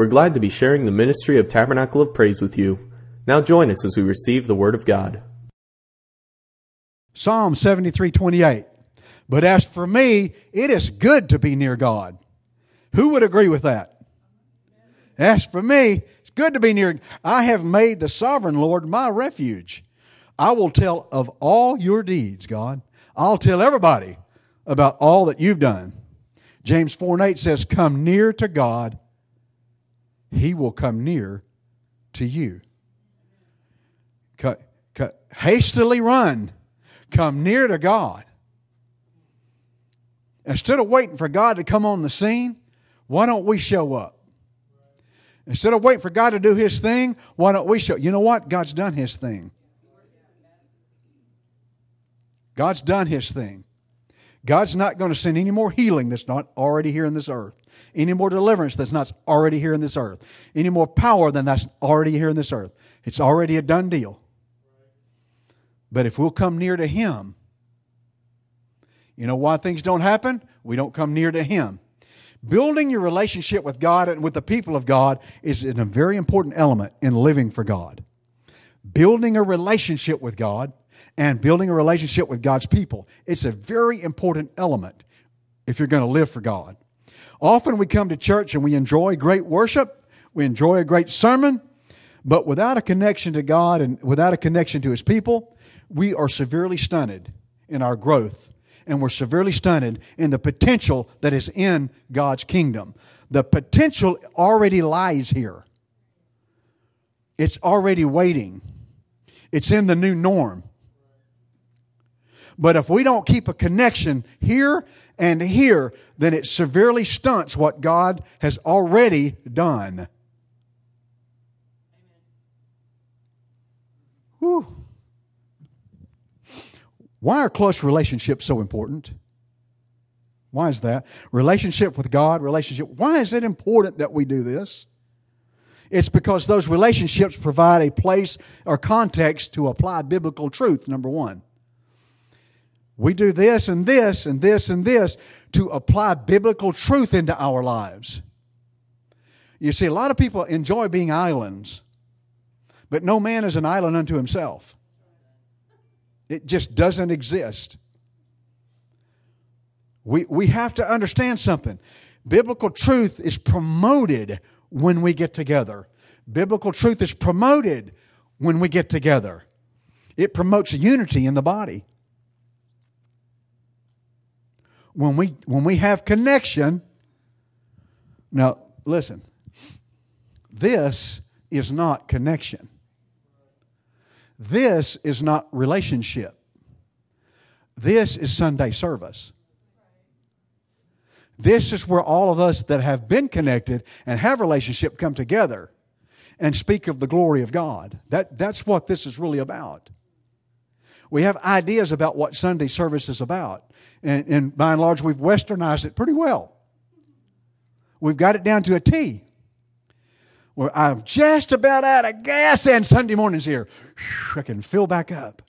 We're glad to be sharing the ministry of Tabernacle of Praise with you. Now join us as we receive the Word of God. Psalm 73 28. But as for me, it is good to be near God. Who would agree with that? As for me, it's good to be near. I have made the sovereign Lord my refuge. I will tell of all your deeds, God. I'll tell everybody about all that you've done. James 4 and 8 says, Come near to God, he will come near to you. Cut, hastily run, come near to God. Instead of waiting for God to come on the scene, why don't we show up? Instead of waiting for God to do His thing, why don't we show? You know what? God's done His thing. God's done His thing. God's not going to send any more healing that's not already here in this earth, any more deliverance that's not already here in this earth, any more power than that's already here in this earth. It's already a done deal. But if we'll come near to Him, you know why things don't happen? We don't come near to Him. Building your relationship with God and with the people of God is a very important element in living for God. Building a relationship with God and building a relationship with God's people. It's a very important element if you're going to live for God. Often we come to church and we enjoy great worship, we enjoy a great sermon, but without a connection to God and without a connection to His people, we are severely stunted in our growth and we're severely stunted in the potential that is in God's kingdom. The potential already lies here, it's already waiting, it's in the new norm. But if we don't keep a connection here and here, then it severely stunts what God has already done. Whew. Why are close relationships so important? Why is that? Relationship with God, relationship. Why is it important that we do this? It's because those relationships provide a place or context to apply biblical truth, number one. We do this and this and this and this to apply biblical truth into our lives. You see, a lot of people enjoy being islands, but no man is an island unto himself. It just doesn't exist. We, we have to understand something. Biblical truth is promoted when we get together. Biblical truth is promoted when we get together. It promotes unity in the body when we when we have connection now listen this is not connection. This is not relationship. This is sunday service. This is where all of us that have been connected and have relationship come together and speak of the glory of god. That, that's what this is really about. We have ideas about what sunday service is about and, and by and large, we've westernized it pretty well. We've got it down to a T. Where I'm just about out of gas, and Sunday morning's here. I can fill back up.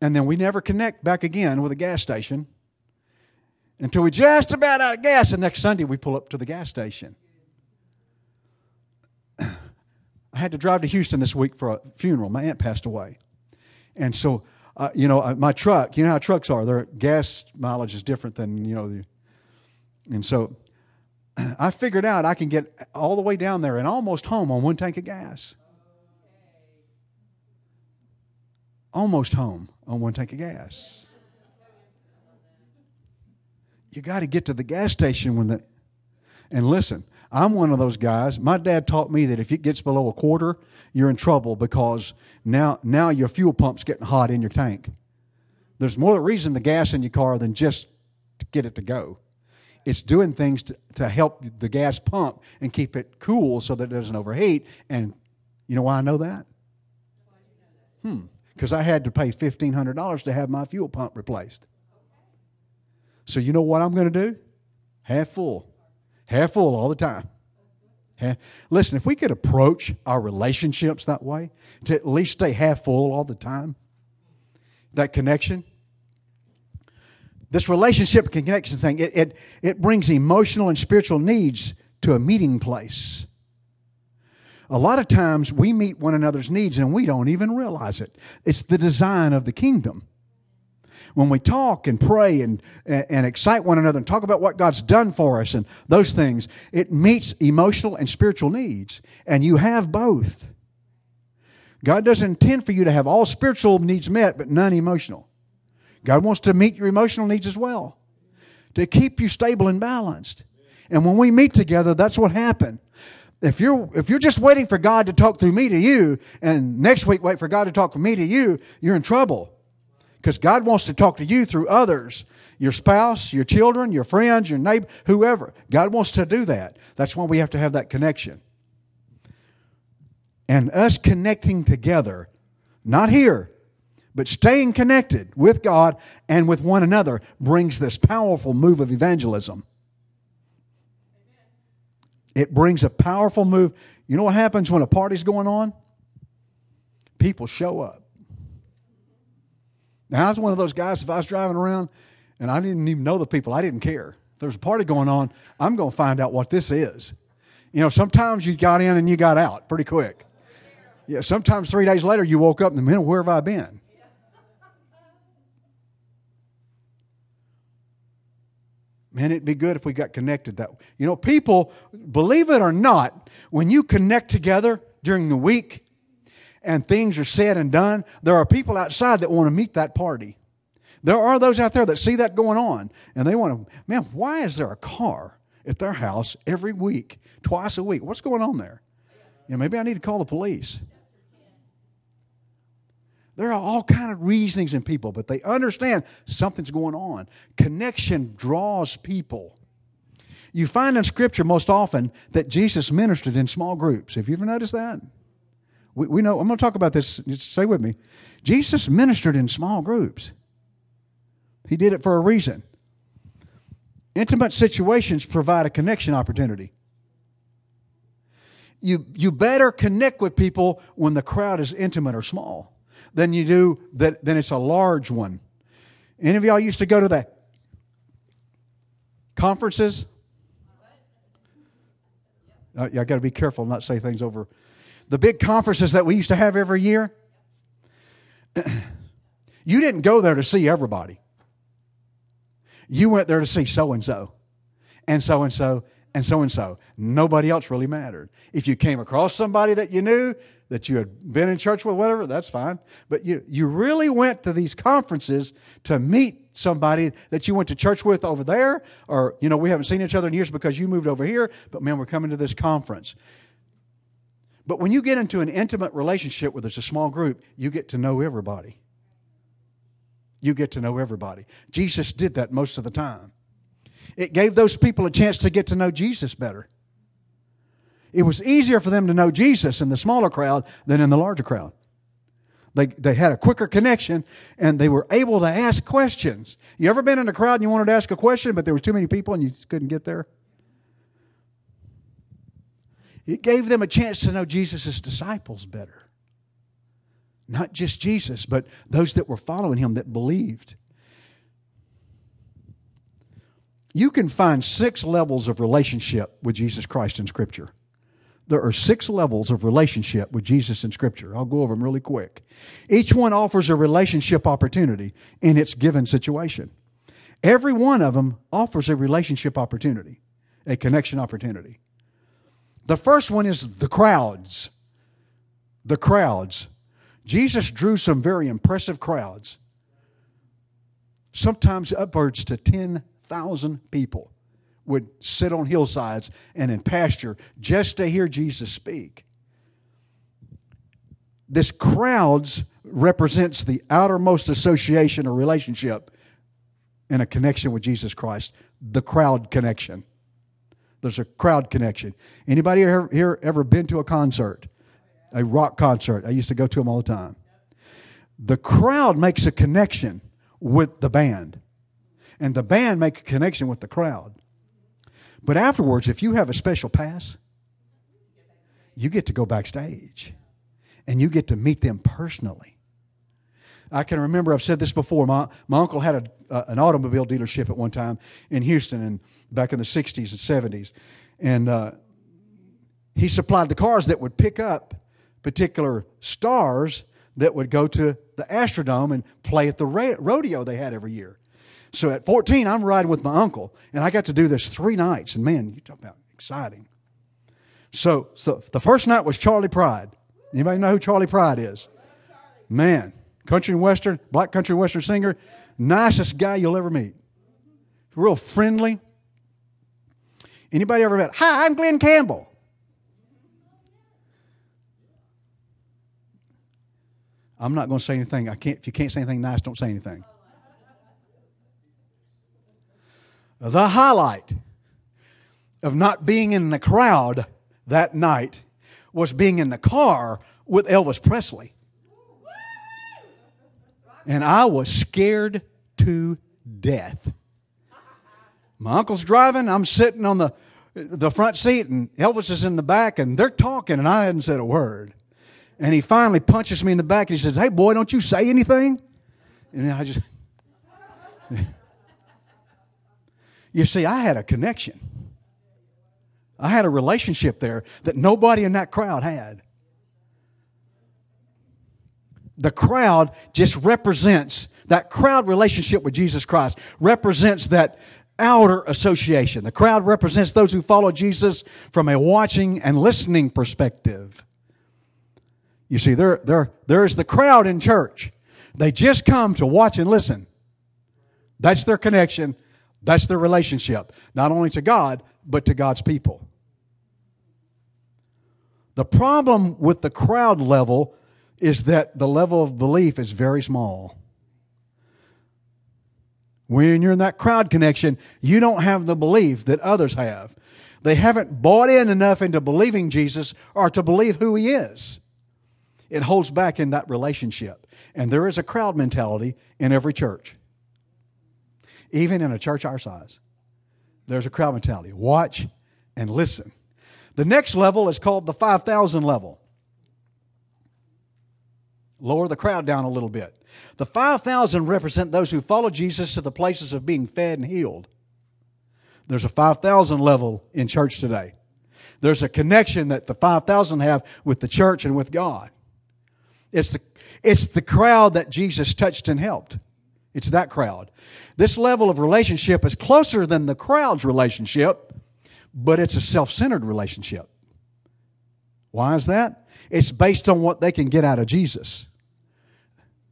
And then we never connect back again with a gas station until we just about out of gas. And next Sunday, we pull up to the gas station. I had to drive to Houston this week for a funeral. My aunt passed away. And so uh, you know, uh, my truck, you know how trucks are. Their gas mileage is different than, you know, the, and so I figured out I can get all the way down there and almost home on one tank of gas. Almost home on one tank of gas. You got to get to the gas station when the, and listen, I'm one of those guys. My dad taught me that if it gets below a quarter, you're in trouble because now, now your fuel pump's getting hot in your tank. There's more reason the gas in your car than just to get it to go. It's doing things to, to help the gas pump and keep it cool so that it doesn't overheat. And you know why I know that? Hmm. Because I had to pay $1,500 to have my fuel pump replaced. So you know what I'm going to do? Half full half full all the time. Listen, if we could approach our relationships that way, to at least stay half full all the time, that connection, this relationship connection thing, it, it, it brings emotional and spiritual needs to a meeting place. A lot of times we meet one another's needs and we don't even realize it. It's the design of the kingdom. When we talk and pray and, and excite one another and talk about what God's done for us and those things, it meets emotional and spiritual needs. And you have both. God doesn't intend for you to have all spiritual needs met, but none emotional. God wants to meet your emotional needs as well, to keep you stable and balanced. And when we meet together, that's what happened if you're if you're just waiting for God to talk through me to you, and next week wait for God to talk from me to you, you're in trouble. Because God wants to talk to you through others, your spouse, your children, your friends, your neighbor, whoever. God wants to do that. That's why we have to have that connection. And us connecting together, not here, but staying connected with God and with one another brings this powerful move of evangelism. It brings a powerful move. You know what happens when a party's going on? People show up. Now, I was one of those guys, if I was driving around and I didn't even know the people, I didn't care. If there was a party going on, I'm going to find out what this is. You know, sometimes you got in and you got out pretty quick. Yeah, sometimes three days later you woke up and the minute, where have I been? Man, it'd be good if we got connected that way. You know, people, believe it or not, when you connect together during the week and things are said and done, there are people outside that want to meet that party. There are those out there that see that going on and they want to, man, why is there a car at their house every week, twice a week? What's going on there? You know, maybe I need to call the police. There are all kind of reasonings in people, but they understand something's going on. Connection draws people. You find in Scripture most often that Jesus ministered in small groups. Have you ever noticed that? We, we know, I'm going to talk about this, stay with me. Jesus ministered in small groups. He did it for a reason. Intimate situations provide a connection opportunity. You, you better connect with people when the crowd is intimate or small than you do that then it's a large one. Any of y'all used to go to the conferences? Uh, I got to be careful not say things over. The big conferences that we used to have every year. you didn't go there to see everybody. You went there to see so and so, and so and so, and so and so. Nobody else really mattered. If you came across somebody that you knew, that you had been in church with, whatever, that's fine. But you, you really went to these conferences to meet somebody that you went to church with over there, or, you know, we haven't seen each other in years because you moved over here, but man, we're coming to this conference. But when you get into an intimate relationship with a small group, you get to know everybody. You get to know everybody. Jesus did that most of the time. It gave those people a chance to get to know Jesus better. It was easier for them to know Jesus in the smaller crowd than in the larger crowd. They, they had a quicker connection and they were able to ask questions. You ever been in a crowd and you wanted to ask a question, but there was too many people and you couldn't get there? It gave them a chance to know Jesus' disciples better. Not just Jesus, but those that were following him that believed. You can find six levels of relationship with Jesus Christ in Scripture there are six levels of relationship with Jesus in Scripture. I'll go over them really quick. Each one offers a relationship opportunity in its given situation. Every one of them offers a relationship opportunity, a connection opportunity. The first one is the crowds. The crowds. Jesus drew some very impressive crowds, sometimes upwards to 10,000 people would sit on hillsides and in pasture just to hear Jesus speak. This crowds represents the outermost association or relationship in a connection with Jesus Christ, the crowd connection. There's a crowd connection. Anybody here ever been to a concert? A rock concert. I used to go to them all the time. The crowd makes a connection with the band, and the band make a connection with the crowd. But afterwards, if you have a special pass, you get to go backstage and you get to meet them personally. I can remember, I've said this before. My, my uncle had a, uh, an automobile dealership at one time in Houston and back in the 60s and 70s. And uh, he supplied the cars that would pick up particular stars that would go to the Astrodome and play at the rodeo they had every year. So at 14, I'm riding with my uncle, and I got to do this three nights. And man, you talk about exciting. So, so the first night was Charley Pride. Anybody know who Charley Pride is? Man, country and western, black country and western singer, nicest guy you'll ever meet. Real friendly. Anybody ever met? Hi, I'm Glen Campbell. I'm not going to say anything. I can't. If you can't say anything nice, don't say anything. The highlight of not being in the crowd that night was being in the car with Elvis Presley. And I was scared to death. My uncle's driving, I'm sitting on the, the front seat, and Elvis is in the back, and they're talking, and I hadn't said a word. And he finally punches me in the back, and he says, Hey, boy, don't you say anything? And I just. you see, I had a connection. I had a relationship there that nobody in that crowd had. The crowd just represents, that crowd relationship with Jesus Christ represents that outer association. The crowd represents those who follow Jesus from a watching and listening perspective. You see, there, there, there is the crowd in church. They just come to watch and listen. That's their connection. That's their relationship, not only to God, but to God's people. The problem with the crowd level is that the level of belief is very small. When you're in that crowd connection, you don't have the belief that others have. They haven't bought in enough into believing Jesus or to believe who he is. It holds back in that relationship. And there is a crowd mentality in every church, even in a church our size. There's a crowd mentality. Watch and listen. The next level is called the 5,000 level. Lower the crowd down a little bit. The 5,000 represent those who follow Jesus to the places of being fed and healed. There's a 5,000 level in church today. There's a connection that the 5,000 have with the church and with God. It's the, it's the crowd that Jesus touched and helped. It's that crowd. This level of relationship is closer than the crowd's relationship, but it's a self centered relationship. Why is that? It's based on what they can get out of Jesus.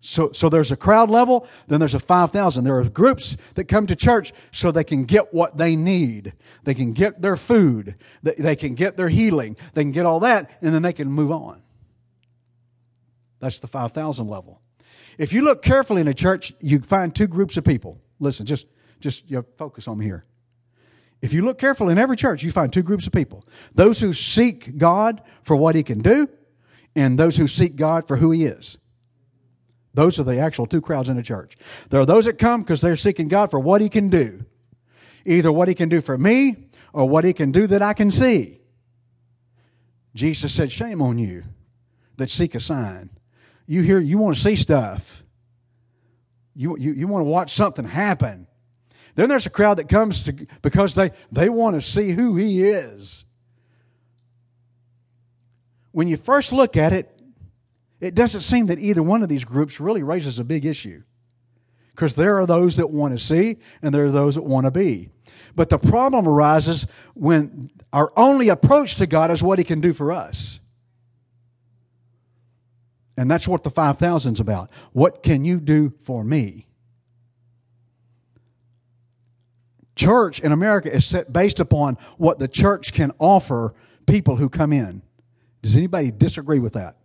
So, so there's a crowd level, then there's a 5,000. There are groups that come to church so they can get what they need. They can get their food, they they can get their healing, they can get all that, and then they can move on. That's the 5,000 level. If you look carefully in a church, you find two groups of people. Listen, just, just you know, focus on me here. If you look carefully in every church, you find two groups of people those who seek God for what He can do, and those who seek God for who He is. Those are the actual two crowds in a church. There are those that come because they're seeking God for what He can do, either what He can do for me or what He can do that I can see. Jesus said, Shame on you that seek a sign. You hear, you want to see stuff. You, you, you want to watch something happen. Then there's a crowd that comes to, because they, they want to see who he is. When you first look at it, it doesn't seem that either one of these groups really raises a big issue. Because there are those that want to see and there are those that want to be. But the problem arises when our only approach to God is what He can do for us. And that's what the 5,000 is about. What can you do for me? Church in America is set based upon what the church can offer people who come in. Does anybody disagree with that?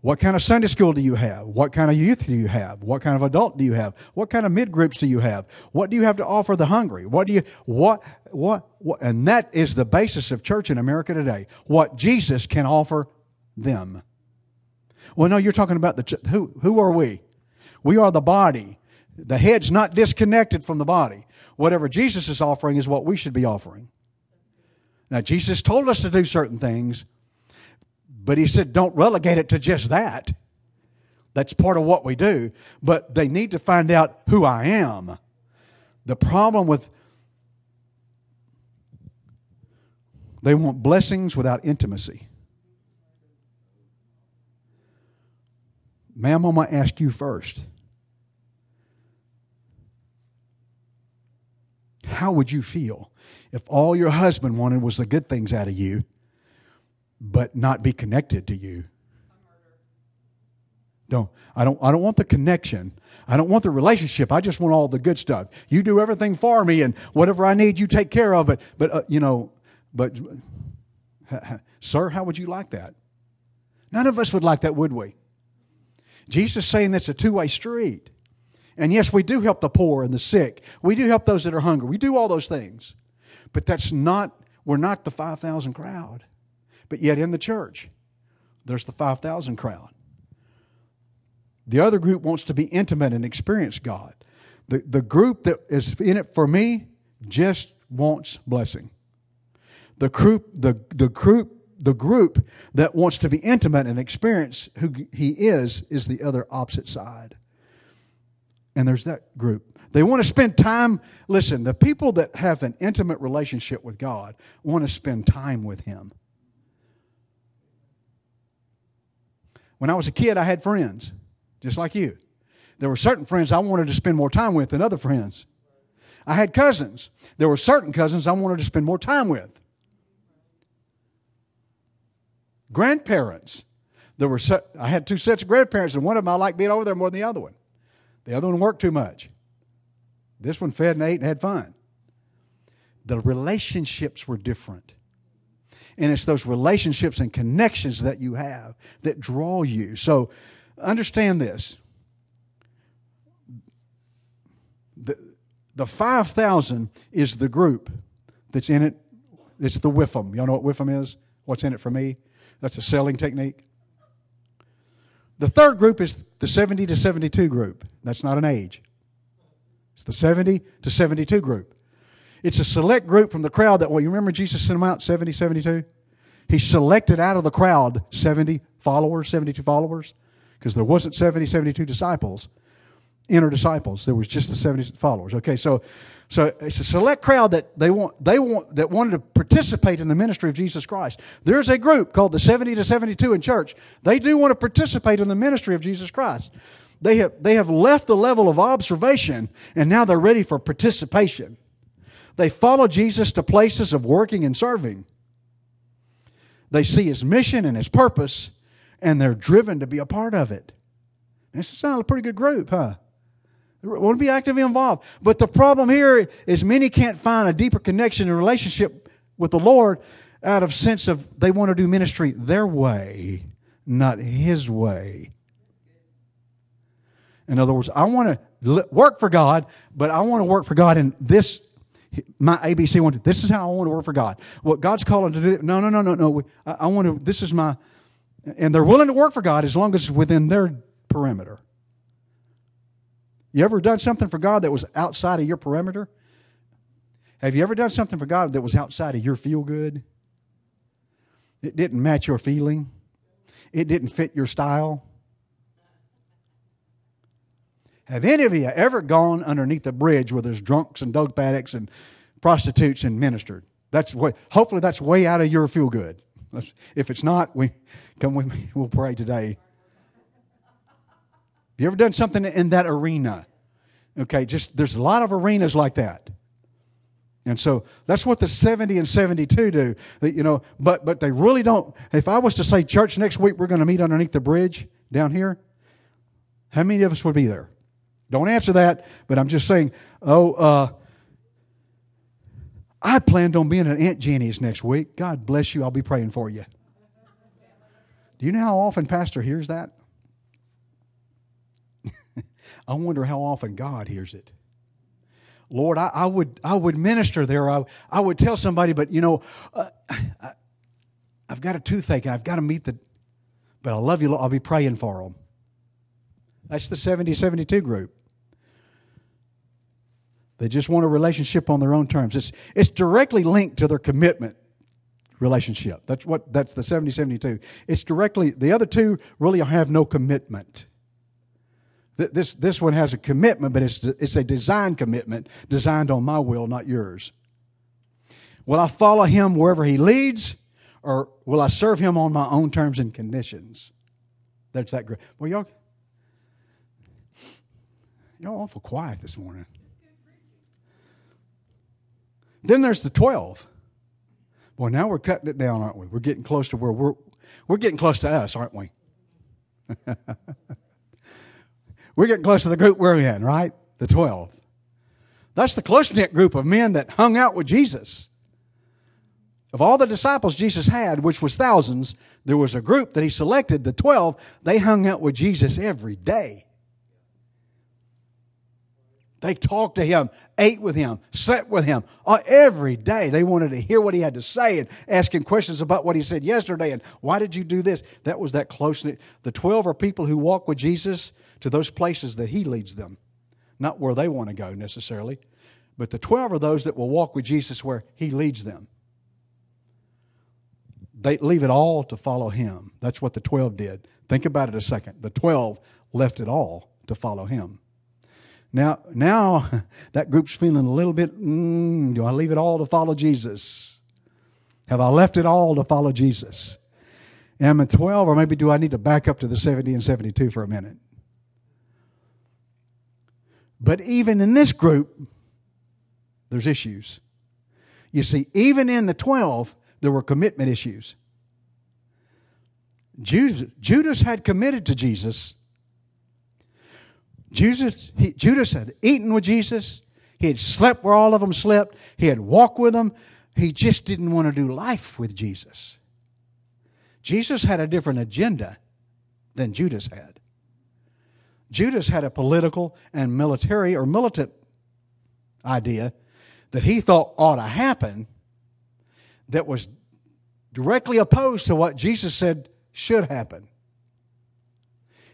What kind of Sunday school do you have? What kind of youth do you have? What kind of adult do you have? What kind of mid groups do you have? What do you have to offer the hungry? What do you what what what and that is the basis of church in America today. What Jesus can offer them. Well, no, you're talking about the who who are we? We are the body. The head's not disconnected from the body. Whatever Jesus is offering is what we should be offering. Now, Jesus told us to do certain things, but he said don't relegate it to just that. That's part of what we do. But they need to find out who I am. The problem with They want blessings without intimacy. Ma'am, I'm going to ask you first. How would you feel if all your husband wanted was the good things out of you, but not be connected to you? Don't I don't I don't want the connection. I don't want the relationship. I just want all the good stuff. You do everything for me, and whatever I need, you take care of it. But uh, you know, but sir, how would you like that? None of us would like that, would we? Jesus saying that's a two way street. And yes, we do help the poor and the sick. We do help those that are hungry. We do all those things. But that's not, we're not the 5,000 crowd. But yet in the church, there's the 5,000 crowd. The other group wants to be intimate and experience God. The, the group that is in it for me just wants blessing. The group, the, the group, the group that wants to be intimate and experience who he is is the other opposite side. And there's that group. They want to spend time. Listen, the people that have an intimate relationship with God want to spend time with Him. When I was a kid, I had friends, just like you. There were certain friends I wanted to spend more time with than other friends. I had cousins. There were certain cousins I wanted to spend more time with. Grandparents. There were I had two sets of grandparents, and one of them I liked being over there more than the other one. The other one worked too much. This one fed and ate and had fun. The relationships were different. And it's those relationships and connections that you have that draw you. So understand this. The, the 5,000 is the group that's in it. It's the WIFM. Y'all know what WIFM is? What's in it for me? That's a selling technique. The third group is the 70 to 72 group. That's not an age. It's the 70 to 72 group. It's a select group from the crowd that, well, you remember Jesus sent them out 70, 72? He selected out of the crowd 70 followers, 72 followers, because there wasn't 70, 72 disciples, inner disciples. There was just the 70 followers. Okay, so so it's a select crowd that they want they want that wanted to participate in the ministry of Jesus Christ. There's a group called the 70 to 72 in church. They do want to participate in the ministry of Jesus Christ. They have they have left the level of observation and now they're ready for participation. They follow Jesus to places of working and serving. They see his mission and his purpose and they're driven to be a part of it. This sounds a pretty good group, huh? Want to be actively involved. But the problem here is many can't find a deeper connection and relationship with the Lord out of sense of they want to do ministry their way, not His way. In other words, I want to work for God, but I want to work for God in this. My ABC want this is how I want to work for God. What God's calling to do? No, no, no, no, no. I, I want to. This is my, and they're willing to work for God as long as it's within their perimeter. You ever done something for God that was outside of your perimeter? Have you ever done something for God that was outside of your feel good? It didn't match your feeling. It didn't fit your style. Have any of you ever gone underneath a bridge where there's drunks and dog paddocks and prostitutes and ministered? That's way, hopefully that's way out of your feel good. If it's not, we come with me. We'll pray today. You ever done something in that arena? Okay, just there's a lot of arenas like that. And so that's what the 70 and 72 do. You know, but but they really don't if I was to say church next week we're going to meet underneath the bridge down here, how many of us would be there? Don't answer that, but I'm just saying, oh, uh, I planned on being at Aunt Jenny's next week. God bless you. I'll be praying for you. Do you know how often Pastor hears that? I wonder how often God hears it. Lord, I, I would I would minister there. I, I would tell somebody, but you know, uh, I, have got a toothache and I've got to meet the. But I love you. Lord. I'll be praying for them. That's the 70 72 group. They just want a relationship on their own terms. It's, it's directly linked to their commitment relationship. That's what that's the 70 72. It's directly the other two really have no commitment. This, this one has a commitment, but it's, it's a design commitment designed on my will, not yours. Will I follow him wherever he leads, or will I serve him on my own terms and conditions? That's that group. Well, y'all, y'all awful quiet this morning. Then there's the 12. Well, now we're cutting it down, aren't we? We're getting close to where we're, we're getting close to us, aren't we? we're getting close to the group we're in, right? The 12. That's the close knit group of men that hung out with Jesus. Of all the disciples Jesus had, which was thousands, there was a group that he selected, the 12, they hung out with Jesus every day. They talked to him, ate with him, slept with him uh, every day. They wanted to hear what he had to say and asking questions about what he said yesterday and why did you do this? That was that close. The 12 are people who walk with Jesus to those places that he leads them, not where they want to go necessarily, but the 12 are those that will walk with Jesus where he leads them. They leave it all to follow him. That's what the 12 did. Think about it a second. The 12 left it all to follow him. Now, now that group's feeling a little bit, mm, do I leave it all to follow Jesus? Have I left it all to follow Jesus? Am I 12 or maybe do I need to back up to the 70 and 72 for a minute? But even in this group, there's issues. You see, even in the 12, there were commitment issues. Judas, had committed to Jesus. Jesus, he, Judas had eaten with Jesus. He had slept where all of them slept. He had walked with them. He just didn't want to do life with Jesus. Jesus had a different agenda than Judas had. Judas had a political and military or militant idea that he thought ought to happen that was directly opposed to what Jesus said should happen.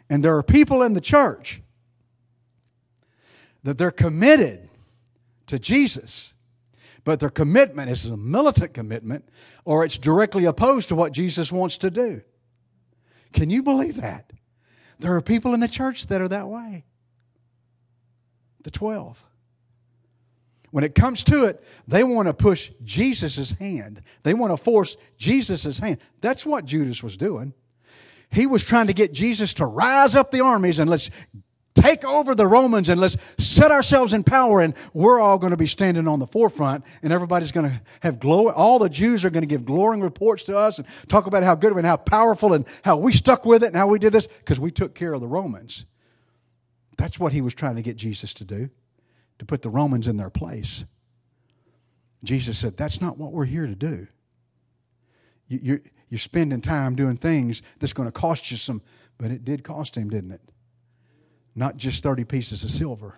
And there are people in the church that they're committed to Jesus, but their commitment is a militant commitment or it's directly opposed to what Jesus wants to do. Can you believe that? There are people in the church that are that way. The 12. When it comes to it, they want to push Jesus' hand. They want to force Jesus' hand. That's what Judas was doing. He was trying to get Jesus to rise up the armies and let's take over the Romans and let's set ourselves in power and we're all going to be standing on the forefront and everybody's going to have glory. All the Jews are going to give glowing reports to us and talk about how good and how powerful and how we stuck with it and how we did this because we took care of the Romans. That's what he was trying to get Jesus to do to put the Romans in their place. Jesus said, That's not what we're here to do. You're, you're spending time doing things that's going to cost you some, but it did cost him, didn't it? Not just 30 pieces of silver.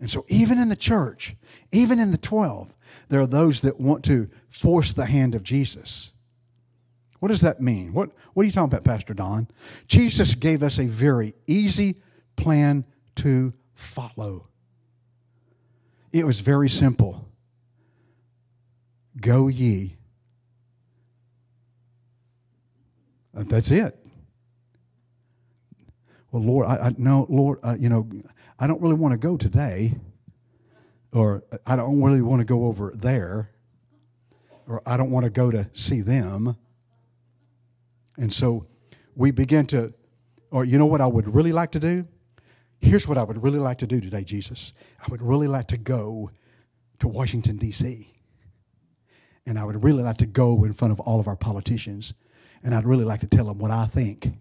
And so, even in the church, even in the 12, there are those that want to force the hand of Jesus. What does that mean? What, what are you talking about, Pastor Don? Jesus gave us a very easy plan to follow. It was very simple. Go ye. That's it. Well, Lord, I, I no, Lord, uh, you know, I don't really want to go today, or I don't really want to go over there, or I don't want to go to see them. And so we begin to, or you know what I would really like to do? Here's what I would really like to do today, Jesus. I would really like to go to Washington, D.C. And I would really like to go in front of all of our politicians. And I'd really like to tell them what I think.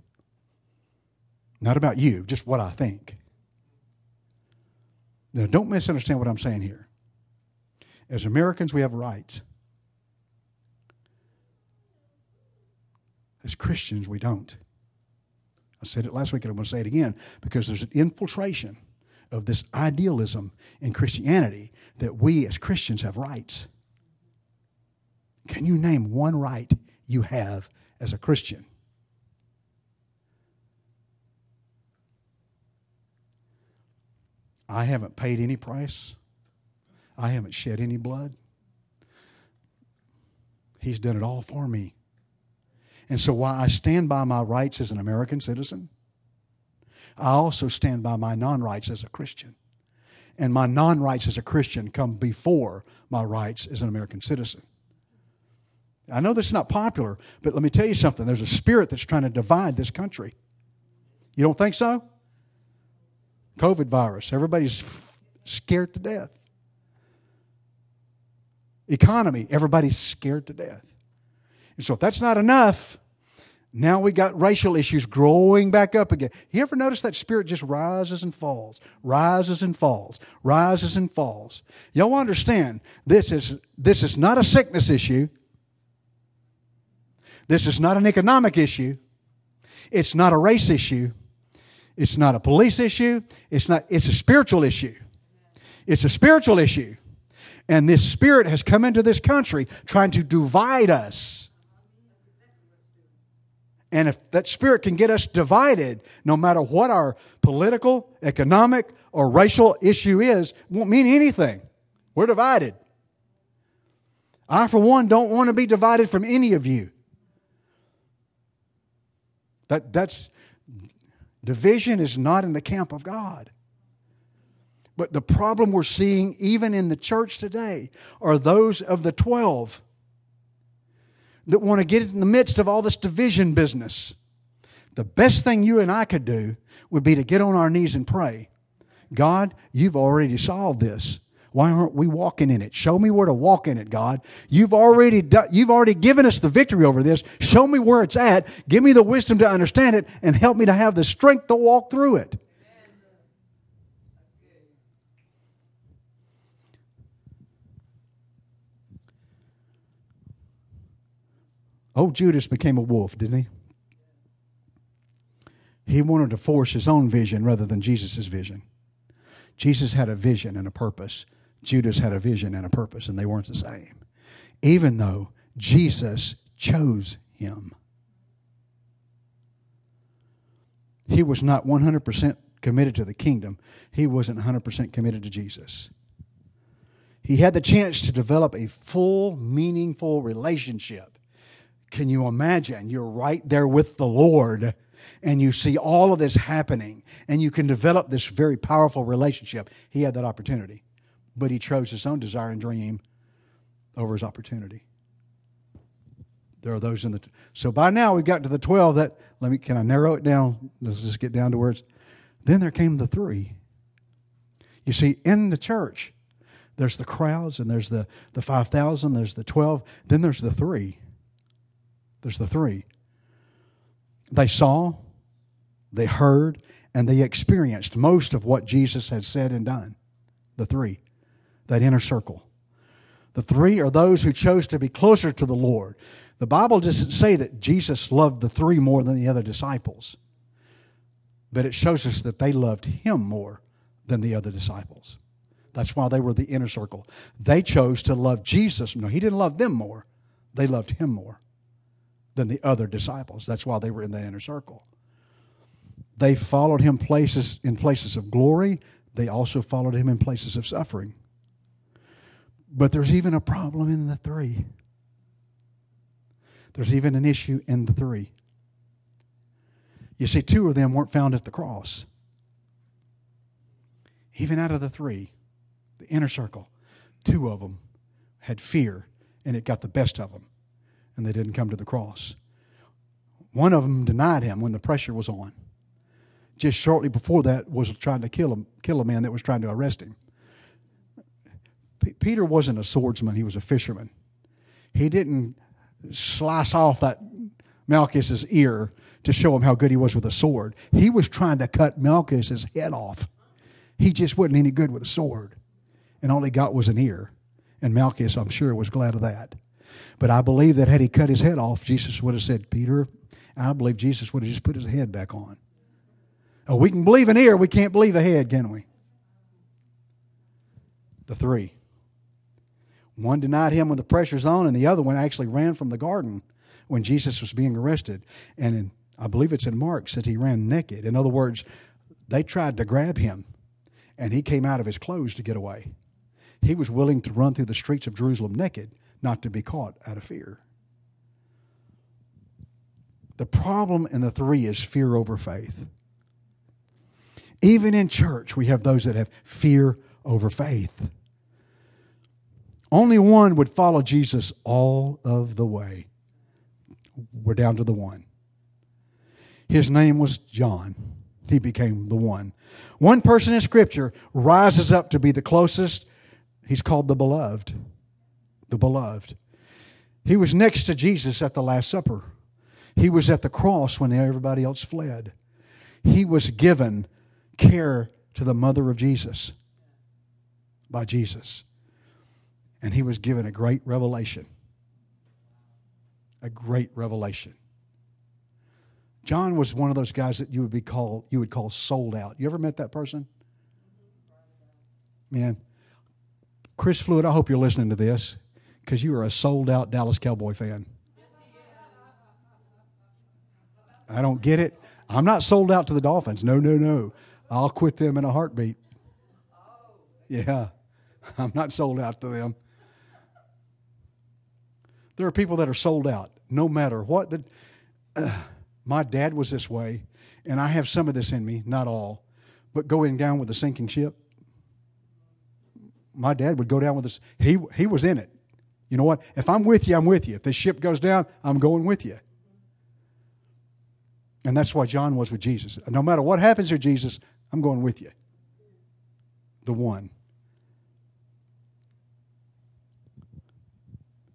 Not about you, just what I think. Now, don't misunderstand what I'm saying here. As Americans, we have rights. As Christians, we don't. I said it last week and I'm going to say it again because there's an infiltration of this idealism in Christianity that we as Christians have rights. Can you name one right you have as a Christian? I haven't paid any price. I haven't shed any blood. He's done it all for me. And so while I stand by my rights as an American citizen, I also stand by my non rights as a Christian. and my non rights as a Christian come before my rights as an American citizen. I know this is not popular, but let me tell you something. There's a spirit that's trying to divide this country. You don't think so? COVID virus. Everybody's scared to death. Economy. Everybody's scared to death. And so if that's not enough, now we got racial issues growing back up again. You ever notice that spirit just rises and falls, rises and falls, rises and falls? Y'all understand this is this is not a sickness issue. This is not an economic issue. It's not a race issue. It's not a police issue. It's not it's a spiritual issue. It's a spiritual issue. And this spirit has come into this country trying to divide us and if that spirit can get us divided, no matter what our political, economic, or racial issue is, won't mean anything. We're divided. I, for one, don't want to be divided from any of you. That, that's division is not in the camp of God. But the problem we're seeing even in the church today are those of the 12 that want to get in the midst of all this division business. The best thing you and I could do would be to get on our knees and pray. God, you've already solved this. Why aren't we walking in it? Show me where to walk in it, God. You've already done, you've already given us the victory over this. Show me where it's at. Give me the wisdom to understand it and help me to have the strength to walk through it. Oh, Judas became a wolf, didn't he? He wanted to force his own vision rather than Jesus' vision. Jesus had a vision and a purpose. Judas had a vision and a purpose, and they weren't the same. Even though Jesus chose him. He was not 100% committed to the kingdom, he wasn't 100% committed to Jesus. He had the chance to develop a full, meaningful relationship can you imagine? You're right there with the Lord and you see all of this happening and you can develop this very powerful relationship. He had that opportunity, but he chose his own desire and dream over his opportunity. There are those in the. T- so by now we've got to the 12 that, let me, can I narrow it down? Let's just get down to where it's. Then there came the three. You see, in the church, there's the crowds and there's the, the 5,000, there's the 12, then there's the three. There's the three. They saw, they heard, and they experienced most of what Jesus had said and done. The three, that inner circle. The three are those who chose to be closer to the Lord. The Bible doesn't say that Jesus loved the three more than the other disciples, but it shows us that they loved him more than the other disciples. That's why they were the inner circle. They chose to love Jesus. No, he didn't love them more, they loved him more than the other disciples. That's why they were in the inner circle. They followed him places in places of glory. They also followed him in places of suffering. But there's even a problem in the three. There's even an issue in the three. You see, two of them weren't found at the cross. Even out of the three, the inner circle, two of them had fear, and it got the best of them and they didn't come to the cross. One of them denied him when the pressure was on. Just shortly before that was trying to kill him, kill a man that was trying to arrest him. Peter wasn't a swordsman, he was a fisherman. He didn't slice off that Malchus's ear to show him how good he was with a sword. He was trying to cut Malchus's head off. He just wasn't any good with a sword. And all he got was an ear. And Malchus, I'm sure, was glad of that. But I believe that had he cut his head off, Jesus would have said, Peter, I believe Jesus would have just put his head back on. Oh, we can believe an ear, we can't believe a head, can we? The three. One denied him when the pressure's on, and the other one actually ran from the garden when Jesus was being arrested. And in, I believe it's in Mark, said he ran naked. In other words, they tried to grab him, and he came out of his clothes to get away. He was willing to run through the streets of Jerusalem naked not to be caught out of fear. The problem in the three is fear over faith. Even in church, we have those that have fear over faith. Only one would follow Jesus all of the way. We're down to the one. His name was John. He became the one. One person in Scripture rises up to be the closest. He's called the beloved. The beloved. He was next to Jesus at the Last Supper. He was at the cross when everybody else fled. He was given care to the mother of Jesus by Jesus. And he was given a great revelation. A great revelation. John was one of those guys that you would be called you would call sold out. You ever met that person? Man, Chris Fluid, I hope you're listening to this because you are a sold out Dallas Cowboy fan. I don't get it. I'm not sold out to the Dolphins. No, no, no. I'll quit them in a heartbeat. Yeah, I'm not sold out to them. There are people that are sold out no matter what. The, uh, my dad was this way, and I have some of this in me, not all, but going down with a sinking ship. My dad would go down with us. He, he was in it. You know what? If I'm with you, I'm with you. If the ship goes down, I'm going with you. And that's why John was with Jesus. No matter what happens to Jesus, I'm going with you. The one.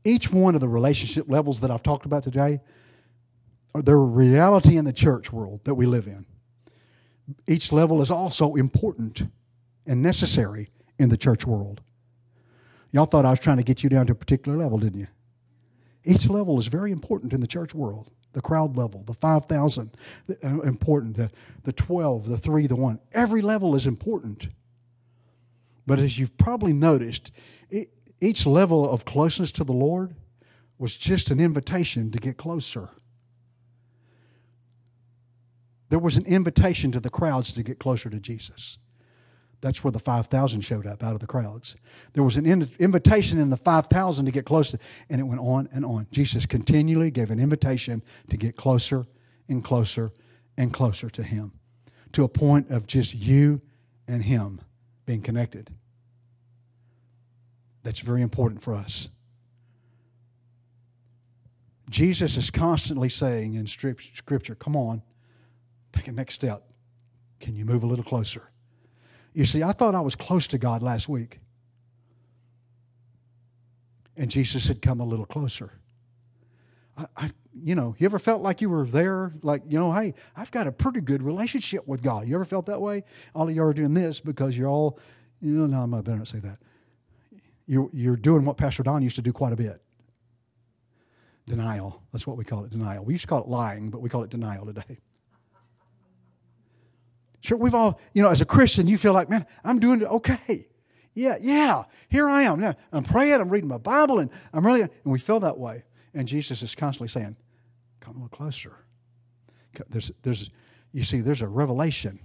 Each one of the relationship levels that I've talked about today they're a reality in the church world that we live in. Each level is also important and necessary in the church world. Y'all thought I was trying to get you down to a particular level, didn't you? Each level is very important in the church world. The crowd level, the 5,000, uh, important, the, the 12, the 3, the 1. Every level is important. But as you've probably noticed, it, each level of closeness to the Lord was just an invitation to get closer. There was an invitation to the crowds to get closer to Jesus. That's where the 5,000 showed up out of the crowds. There was an invitation in the 5,000 to get closer, and it went on and on. Jesus continually gave an invitation to get closer and closer and closer to Him to a point of just you and Him being connected. That's very important for us. Jesus is constantly saying in Scripture, Come on, Take a next step. Can you move a little closer? You see, I thought I was close to God last week. And Jesus said, Come a little closer. I, I, you know, you ever felt like you were there? Like, you know, hey, I've got a pretty good relationship with God. You ever felt that way? All of you are doing this because you're all, you know, no, I better not say that. You're, you're doing what Pastor Don used to do quite a bit denial. That's what we call it denial. We used to call it lying, but we call it denial today. Sure, we've all, you know, as a Christian, you feel like, man, I'm doing okay. Yeah, yeah, here I am. Now, I'm praying, I'm reading my Bible, and I'm really, and we feel that way. And Jesus is constantly saying, come a little closer. There's, there's, you see, there's a revelation.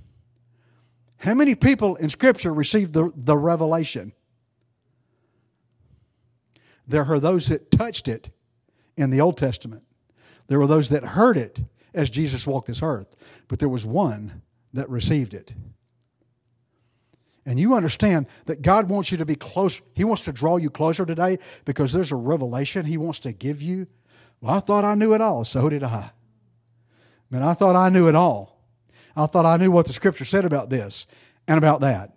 How many people in Scripture received the, the revelation? There are those that touched it in the Old Testament. There were those that heard it as Jesus walked this earth. But there was one that received it. And you understand that God wants you to be close. He wants to draw you closer today because there's a revelation He wants to give you. Well, I thought I knew it all. So did I. Man, I thought I knew it all. I thought I knew what the scripture said about this and about that.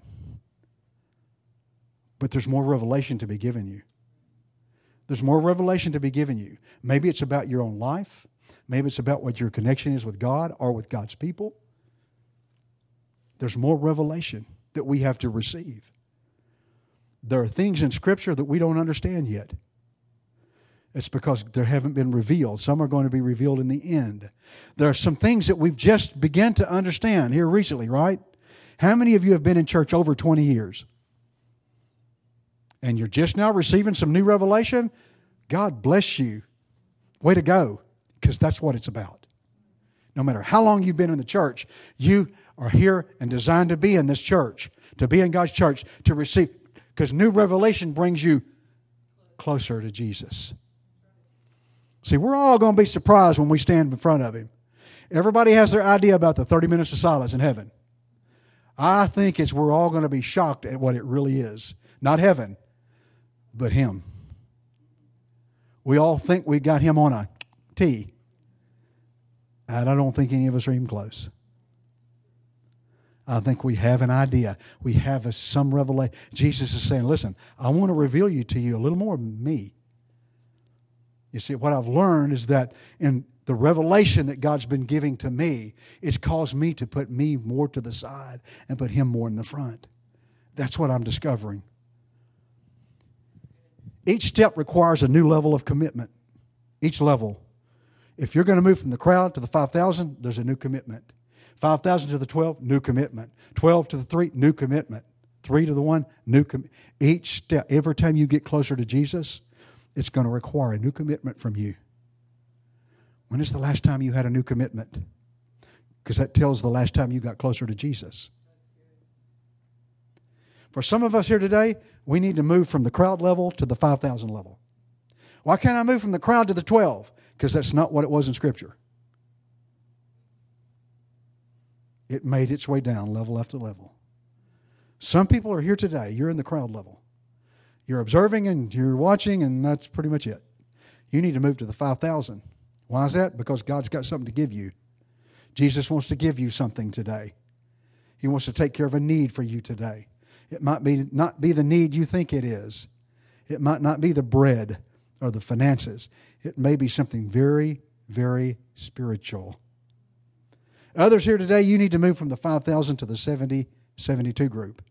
But there's more revelation to be given you. There's more revelation to be given you. Maybe it's about your own life. Maybe it's about what your connection is with God or with God's people. There's more revelation that we have to receive. There are things in Scripture that we don't understand yet. It's because they haven't been revealed. Some are going to be revealed in the end. There are some things that we've just begun to understand here recently, right? How many of you have been in church over 20 years? And you're just now receiving some new revelation? God bless you. Way to go, because that's what it's about. No matter how long you've been in the church, you are here and designed to be in this church, to be in God's church, to receive, because new revelation brings you closer to Jesus. See, we're all going to be surprised when we stand in front of Him. Everybody has their idea about the 30 minutes of silence in heaven. I think it's we're all going to be shocked at what it really is. Not heaven, but Him. We all think we got Him on a T. And I don't think any of us are even close. I think we have an idea. We have some revelation. Jesus is saying, listen, I want to reveal you to you a little more of me. You see, what I've learned is that in the revelation that God's been giving to me, it's caused me to put me more to the side and put Him more in the front. That's what I'm discovering. Each step requires a new level of commitment. Each level. If you're going to move from the crowd to the 5,000, there's a new commitment. 5,000 to the 12, new commitment. 12 to the 3, new commitment. 3 to the 1, new commitment. Each step, every time you get closer to Jesus, it's going to require a new commitment from you. When is the last time you had a new commitment? Because that tells the last time you got closer to Jesus. For some of us here today, we need to move from the crowd level to the 5,000 level. Why can't I move from the crowd to the 12? Because that's not what it was in Scripture. It made its way down level after level. Some people are here today, you're in the crowd level. You're observing and you're watching, and that's pretty much it. You need to move to the 5,000. Why is that? Because God's got something to give you. Jesus wants to give you something today. He wants to take care of a need for you today. It might be not be the need you think it is. It might not be the bread or the finances. It may be something very, very spiritual. Others here today, you need to move from the 5,000 to the 70, 72 group.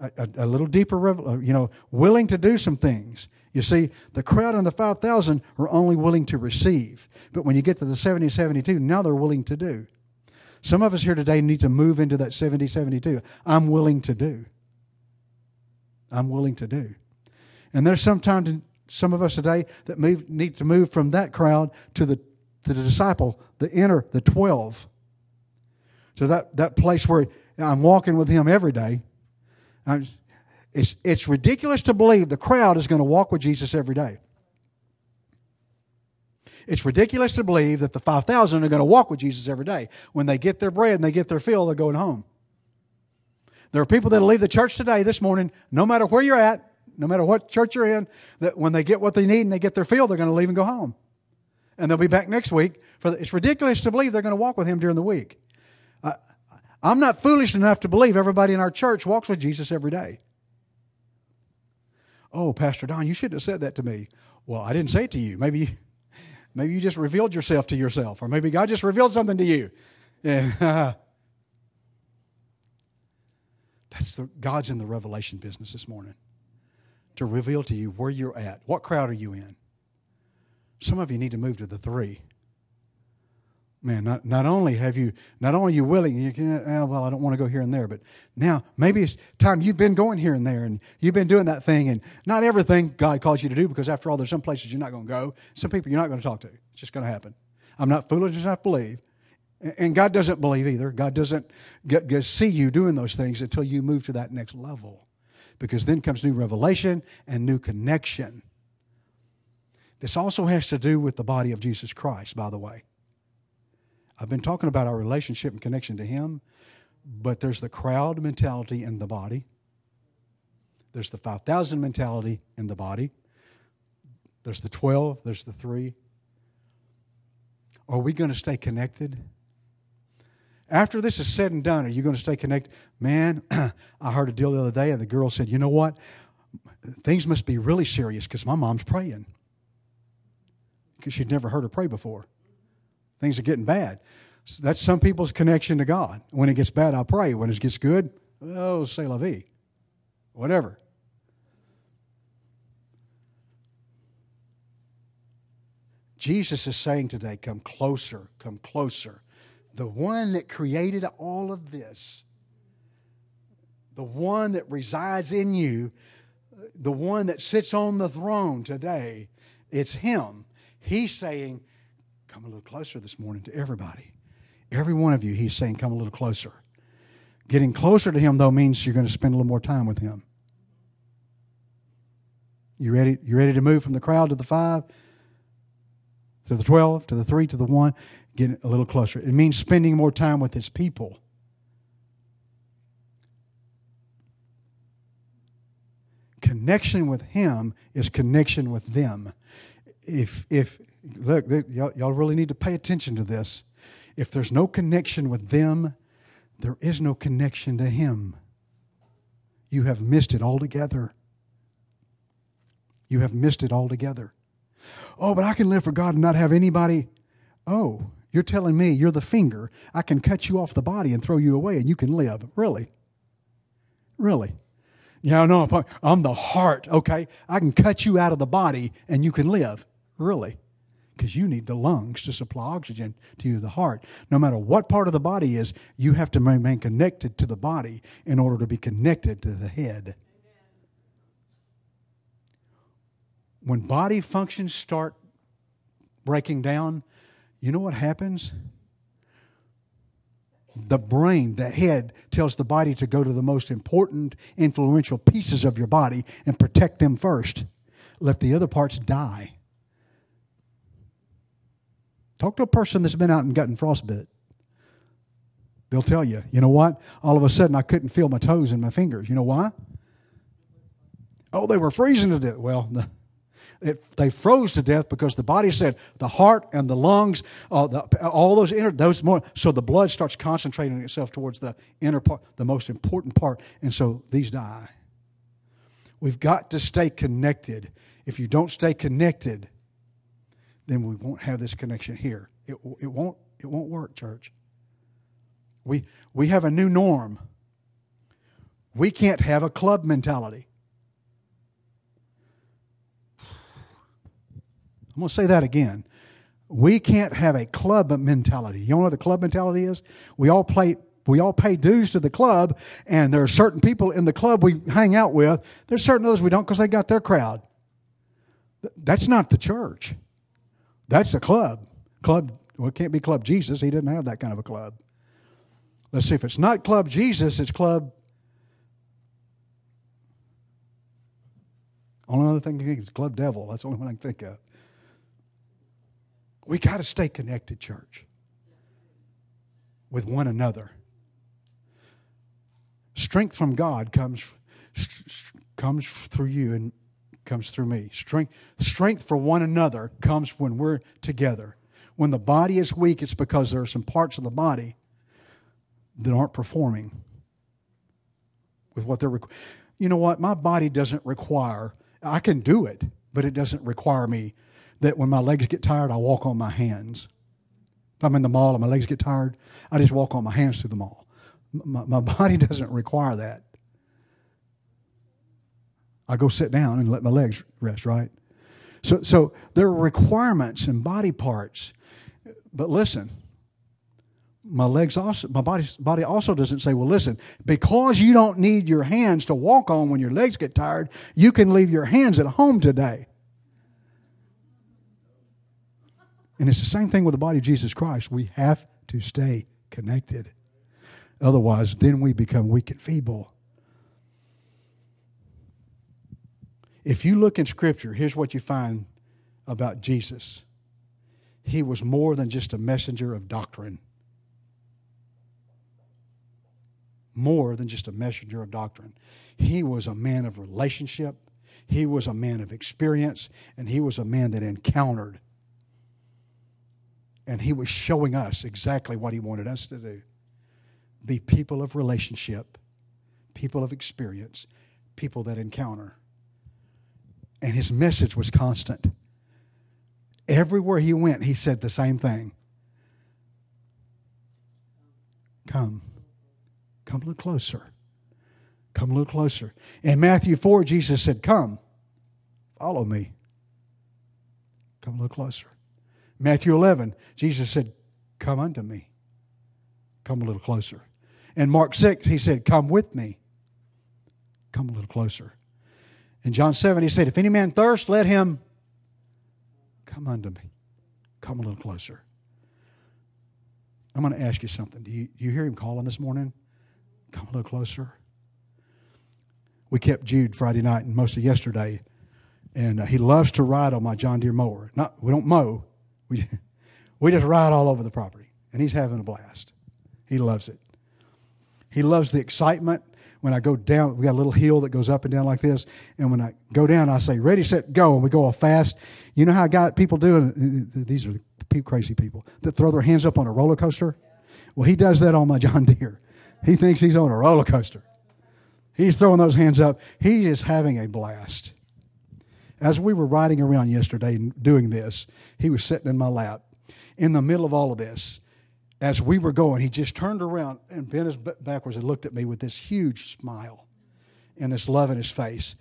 A, a, a little deeper, uh, you know, willing to do some things. You see, the crowd in the 5,000 are only willing to receive. But when you get to the 70, 72, now they're willing to do. Some of us here today need to move into that 70, 72. I'm willing to do. I'm willing to do. And there's sometimes some of us today that move, need to move from that crowd to the, to the disciple, the inner, the 12. To that, that place where I'm walking with him every day. I'm, it's, it's ridiculous to believe the crowd is going to walk with Jesus every day. It's ridiculous to believe that the 5,000 are going to walk with Jesus every day. When they get their bread and they get their fill, they're going home. There are people that leave the church today, this morning, no matter where you're at, no matter what church you're in, that when they get what they need and they get their fill, they're going to leave and go home. And they'll be back next week. For the, it's ridiculous to believe they're going to walk with him during the week. I'm not foolish enough to believe everybody in our church walks with Jesus every day. Oh, Pastor Don, you shouldn't have said that to me. Well, I didn't say it to you. Maybe Maybe you just revealed yourself to yourself, or maybe God just revealed something to you. That's the, God's in the revelation business this morning to reveal to you where you're at. What crowd are you in? Some of you need to move to the three. Man, not, not only have you, not only you willing, you can, oh, well, I don't want to go here and there, but now maybe it's time you've been going here and there and you've been doing that thing, and not everything God calls you to do because after all, there's some places you're not going to go, some people you're not going to talk to. It's just going to happen. I'm not foolish enough to believe. And God doesn't believe either. God doesn't get, get, see you doing those things until you move to that next level. Because then comes new revelation and new connection. This also has to do with the body of Jesus Christ, by the way. I've been talking about our relationship and connection to Him, but there's the crowd mentality in the body. There's the 5,000 mentality in the body. There's the 12, there's the 3. Are we going to stay connected? After this is said and done, are you going to stay connected? Man, I heard a deal the other day, and the girl said, You know what? Things must be really serious because my mom's praying. Because she'd never heard her pray before. Things are getting bad. So that's some people's connection to God. When it gets bad, I'll pray. When it gets good, oh, say la vie. Whatever. Jesus is saying today, come closer, come closer. The one that created all of this, the one that resides in you, the one that sits on the throne today, it's Him. He's saying, Come a little closer this morning to everybody. Every one of you, he's saying, come a little closer. Getting closer to him, though, means you're going to spend a little more time with him. You ready? You ready to move from the crowd to the five, to the twelve, to the three, to the one? Get a little closer. It means spending more time with his people. Connection with him is connection with them. If if look, y'all, y'all really need to pay attention to this. If there's no connection with them, there is no connection to Him. You have missed it altogether. You have missed it altogether. Oh, but I can live for God and not have anybody. Oh, you're telling me you're the finger. I can cut you off the body and throw you away and you can live. Really? Really? Yeah, no, I'm the heart, okay? I can cut you out of the body and you can live. Really? Because you need the lungs to supply oxygen to you, the heart. No matter what part of the body is, you have to remain connected to the body in order to be connected to the head. When body functions start breaking down, you know what happens? The brain, the head, tells the body to go to the most important, influential pieces of your body and protect them first. Let the other parts die. Talk to a person that's been out and gotten frostbite. They'll tell you, you know what? All of a sudden, I couldn't feel my toes and my fingers. You know why? Oh, they were freezing to death. Well, the, it, they froze to death because the body said the heart and the lungs, uh, the, all those inner, those more. So the blood starts concentrating itself towards the inner part, the most important part, and so these die. We've got to stay connected. If you don't stay connected, then we won't have this connection here. It, it won't. It won't work, church. We we have a new norm. We can't have a club mentality. I'm going to say that again. We can't have a club mentality. You know what the club mentality is? We all play we all pay dues to the club, and there are certain people in the club we hang out with. There's certain others we don't because they got their crowd. That's not the church. That's a club. Club, well, it can't be Club Jesus. He didn't have that kind of a club. Let's see if it's not Club Jesus, it's Club. Only other thing I think is Club Devil. That's the only one I can think of. We got to stay connected, church, with one another. Strength from God comes, comes through you and comes through me. Strength, strength for one another comes when we're together. When the body is weak, it's because there are some parts of the body that aren't performing with what they're. You know what? My body doesn't require. I can do it, but it doesn't require me that when my legs get tired, I walk on my hands. If I'm in the mall and my legs get tired, I just walk on my hands through the mall. My, my body doesn't require that. I go sit down and let my legs rest, right? So, so there are requirements and body parts. But listen, my legs also, my body, body also doesn't say, well, listen, because you don't need your hands to walk on when your legs get tired, you can leave your hands at home today. And it's the same thing with the body of Jesus Christ. We have to stay connected. Otherwise, then we become weak and feeble. If you look in Scripture, here's what you find about Jesus He was more than just a messenger of doctrine. More than just a messenger of doctrine. He was a man of relationship, he was a man of experience, and he was a man that encountered and he was showing us exactly what he wanted us to do be people of relationship, people of experience, people that encounter. And his message was constant. Everywhere he went, he said the same thing Come. Come a little closer. Come a little closer. In Matthew 4, Jesus said, Come, follow me. Come a little closer. Matthew 11, Jesus said, Come unto me. Come a little closer. In Mark 6, he said, Come with me. Come a little closer. In John 7, he said, If any man thirst, let him come unto me. Come a little closer. I'm going to ask you something. Do you, do you hear him calling this morning? Come a little closer. We kept Jude Friday night and most of yesterday, and uh, he loves to ride on my John Deere mower. Not, we don't mow, we, we just ride all over the property, and he's having a blast. He loves it. He loves the excitement. When I go down, we got a little hill that goes up and down like this. And when I go down, I say, ready, set, go. And we go all fast. You know how I got people doing, these are the crazy people that throw their hands up on a roller coaster? Well, he does that on my John Deere. He thinks he's on a roller coaster. He's throwing those hands up. He is having a blast. As we were riding around yesterday and doing this, he was sitting in my lap in the middle of all of this as we were going, he just turned around and bent his backwards and looked at me with this huge smile and this love in his face.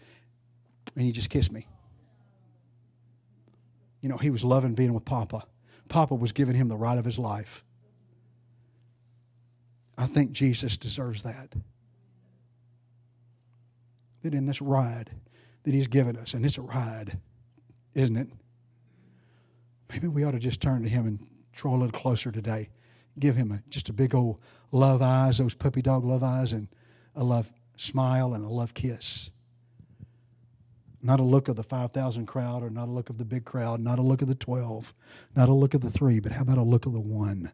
And he just kissed me. You know, he was loving being with Papa. Papa was giving him the ride of his life. I think Jesus deserves that. That in this ride that he's given us, and it's a ride, isn't it? Maybe we ought to just turn to him and draw a little closer today give him a, just a big old love eyes, those puppy dog love eyes, and a love smile and a love kiss. Not a look of the 5,000 crowd or not a look of the big crowd, not a look of the 12, not a look of the three, but how about a look of the one?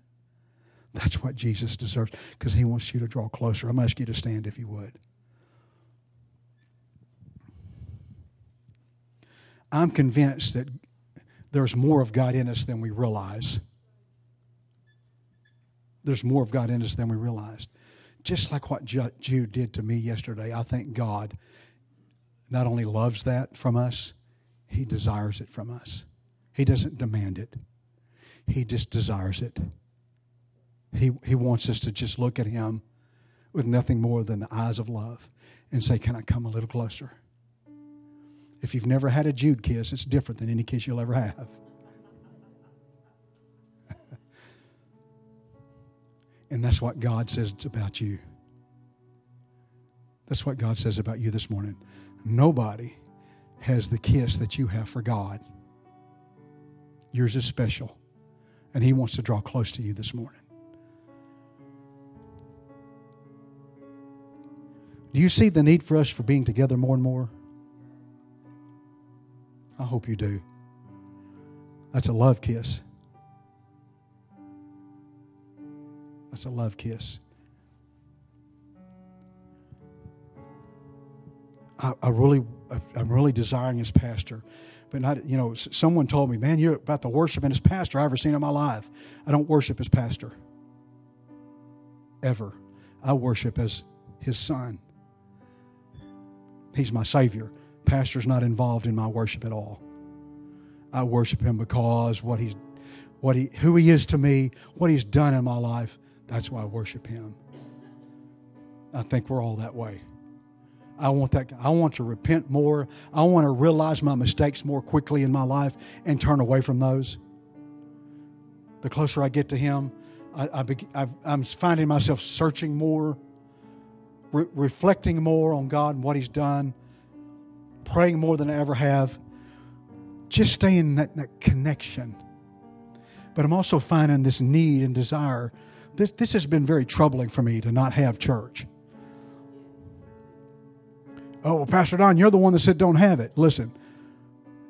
That's what Jesus deserves because he wants you to draw closer. I'm going to ask you to stand if you would. I'm convinced that there's more of God in us than we realize there's more of God in us than we realized. Just like what Jude did to me yesterday, I think God not only loves that from us, He desires it from us. He doesn't demand it, He just desires it. He, he wants us to just look at Him with nothing more than the eyes of love and say, Can I come a little closer? If you've never had a Jude kiss, it's different than any kiss you'll ever have. And that's what God says about you. That's what God says about you this morning. Nobody has the kiss that you have for God. Yours is special. And He wants to draw close to you this morning. Do you see the need for us for being together more and more? I hope you do. That's a love kiss. That's a love kiss. I, I really, I'm really desiring his pastor. But not, you know, someone told me, man, you're about the worship in his pastor I've ever seen in my life. I don't worship his pastor. Ever. I worship as his son. He's my Savior. Pastor's not involved in my worship at all. I worship him because what he's what he who he is to me, what he's done in my life, that's why I worship Him. I think we're all that way. I want that. I want to repent more. I want to realize my mistakes more quickly in my life and turn away from those. The closer I get to Him, I, am finding myself searching more, re- reflecting more on God and what He's done, praying more than I ever have. Just staying in that, that connection. But I'm also finding this need and desire this, this has been very troubling for me to not have church. Oh, well, Pastor Don, you're the one that said don't have it. Listen,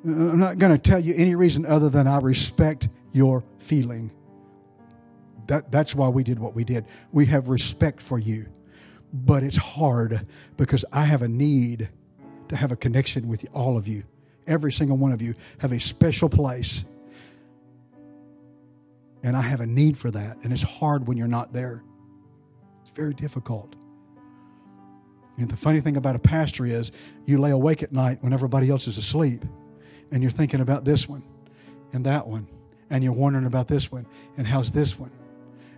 I'm not going to tell you any reason other than I respect your feeling. That, that's why we did what we did. We have respect for you. But it's hard because I have a need to have a connection with all of you. Every single one of you have a special place and I have a need for that. And it's hard when you're not there, it's very difficult. And the funny thing about a pastor is you lay awake at night when everybody else is asleep and you're thinking about this one and that one and you're wondering about this one and how's this one.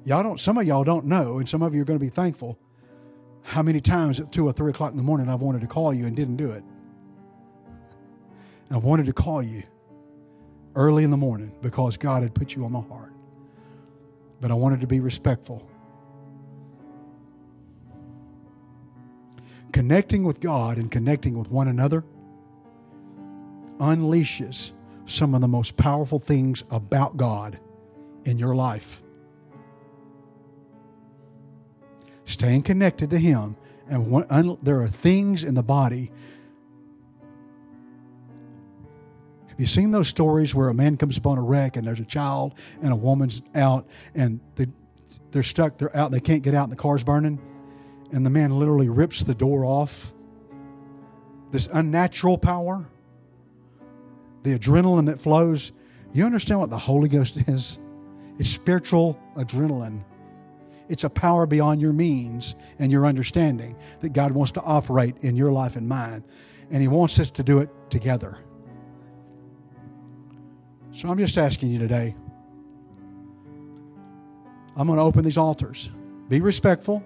Y'all don't, some of y'all don't know, and some of you are going to be thankful how many times at two or three o'clock in the morning I've wanted to call you and didn't do it. And I've wanted to call you early in the morning because God had put you on my heart but I wanted to be respectful. Connecting with God and connecting with one another unleashes some of the most powerful things about God in your life. Staying connected to Him, and one, un, there are things in the body Have you seen those stories where a man comes upon a wreck and there's a child and a woman's out and they, they're stuck, they're out, they can't get out and the car's burning? and the man literally rips the door off. This unnatural power, the adrenaline that flows. You understand what the Holy Ghost is? It's spiritual adrenaline. It's a power beyond your means and your understanding that God wants to operate in your life and mine. And He wants us to do it together. So I'm just asking you today. I'm going to open these altars. Be respectful.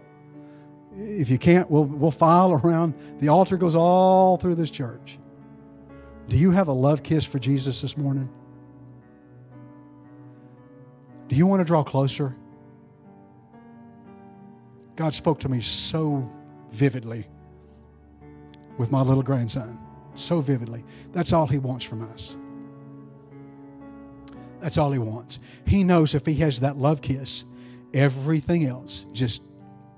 If you can't, we'll, we'll file around. The altar goes all through this church. Do you have a love kiss for Jesus this morning? Do you want to draw closer? God spoke to me so vividly with my little grandson. So vividly. That's all he wants from us. That's all he wants. He knows if he has that love kiss, everything else just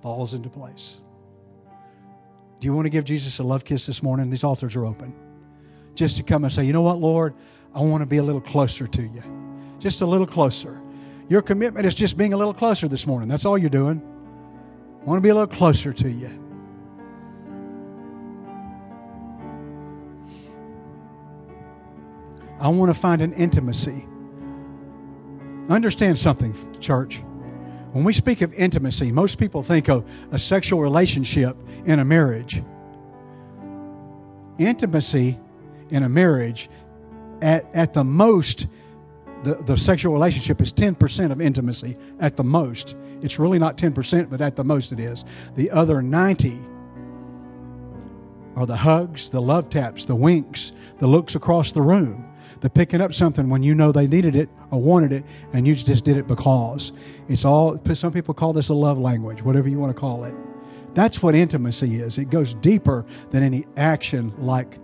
falls into place. Do you want to give Jesus a love kiss this morning? These altars are open. Just to come and say, you know what, Lord, I want to be a little closer to you. Just a little closer. Your commitment is just being a little closer this morning. That's all you're doing. I want to be a little closer to you. I want to find an intimacy. Understand something, church. When we speak of intimacy, most people think of a sexual relationship in a marriage. Intimacy in a marriage, at, at the most, the, the sexual relationship is 10% of intimacy at the most. It's really not 10%, but at the most it is. The other 90 are the hugs, the love taps, the winks, the looks across the room the picking up something when you know they needed it or wanted it and you just did it because. It's all, some people call this a love language, whatever you want to call it. That's what intimacy is. It goes deeper than any action like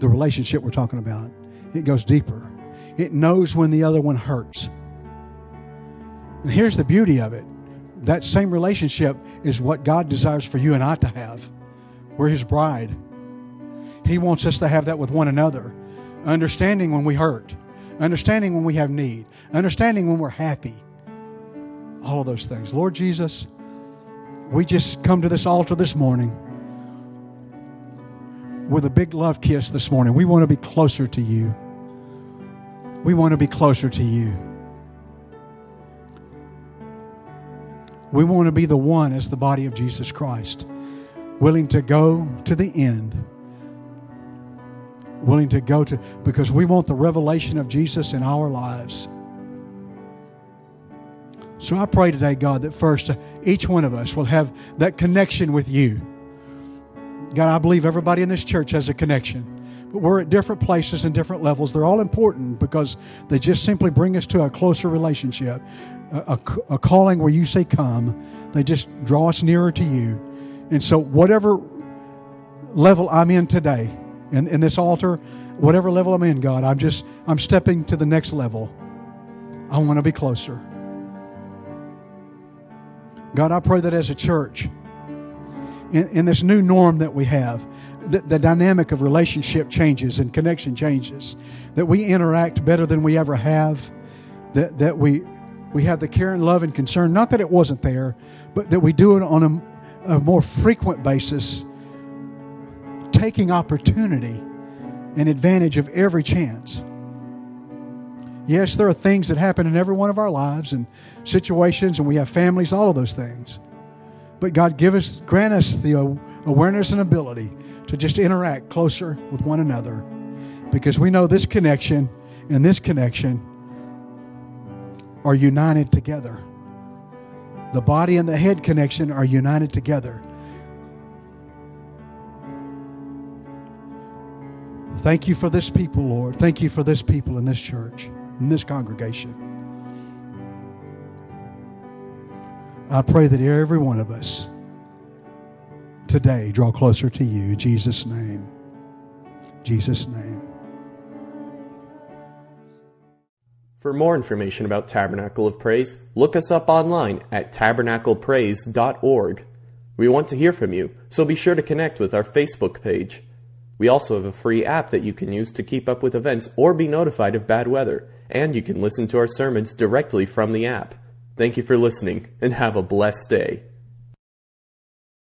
the relationship we're talking about. It goes deeper. It knows when the other one hurts. And here's the beauty of it that same relationship is what God desires for you and I to have. We're His bride. He wants us to have that with one another understanding when we hurt, understanding when we have need, understanding when we're happy. All of those things. Lord Jesus, we just come to this altar this morning with a big love kiss this morning. We want to be closer to you. We want to be closer to you. We want to be the one as the body of Jesus Christ, willing to go to the end willing to go to because we want the revelation of Jesus in our lives. So I pray today, God, that first uh, each one of us will have that connection with you. God, I believe everybody in this church has a connection, but we're at different places and different levels. They're all important because they just simply bring us to a closer relationship, a, a, a calling where you say, Come. They just draw us nearer to you. And so, whatever level I'm in today, in, in this altar, whatever level I'm in, God, I'm just, I'm stepping to the next level. I want to be closer. God, I pray that as a church, in, in this new norm that we have, the, the dynamic of relationship changes and connection changes, that we interact better than we ever have, that, that we, we have the care and love and concern, not that it wasn't there, but that we do it on a, a more frequent basis taking opportunity and advantage of every chance. Yes, there are things that happen in every one of our lives and situations, and we have families, all of those things. But God, give us, grant us the awareness and ability to just interact closer with one another because we know this connection and this connection are united together. The body and the head connection are united together. Thank you for this people, Lord. Thank you for this people in this church, in this congregation. I pray that every one of us today draw closer to you. In Jesus' name. Jesus' name. For more information about Tabernacle of Praise, look us up online at tabernaclepraise.org. We want to hear from you, so be sure to connect with our Facebook page. We also have a free app that you can use to keep up with events or be notified of bad weather, and you can listen to our sermons directly from the app. Thank you for listening, and have a blessed day.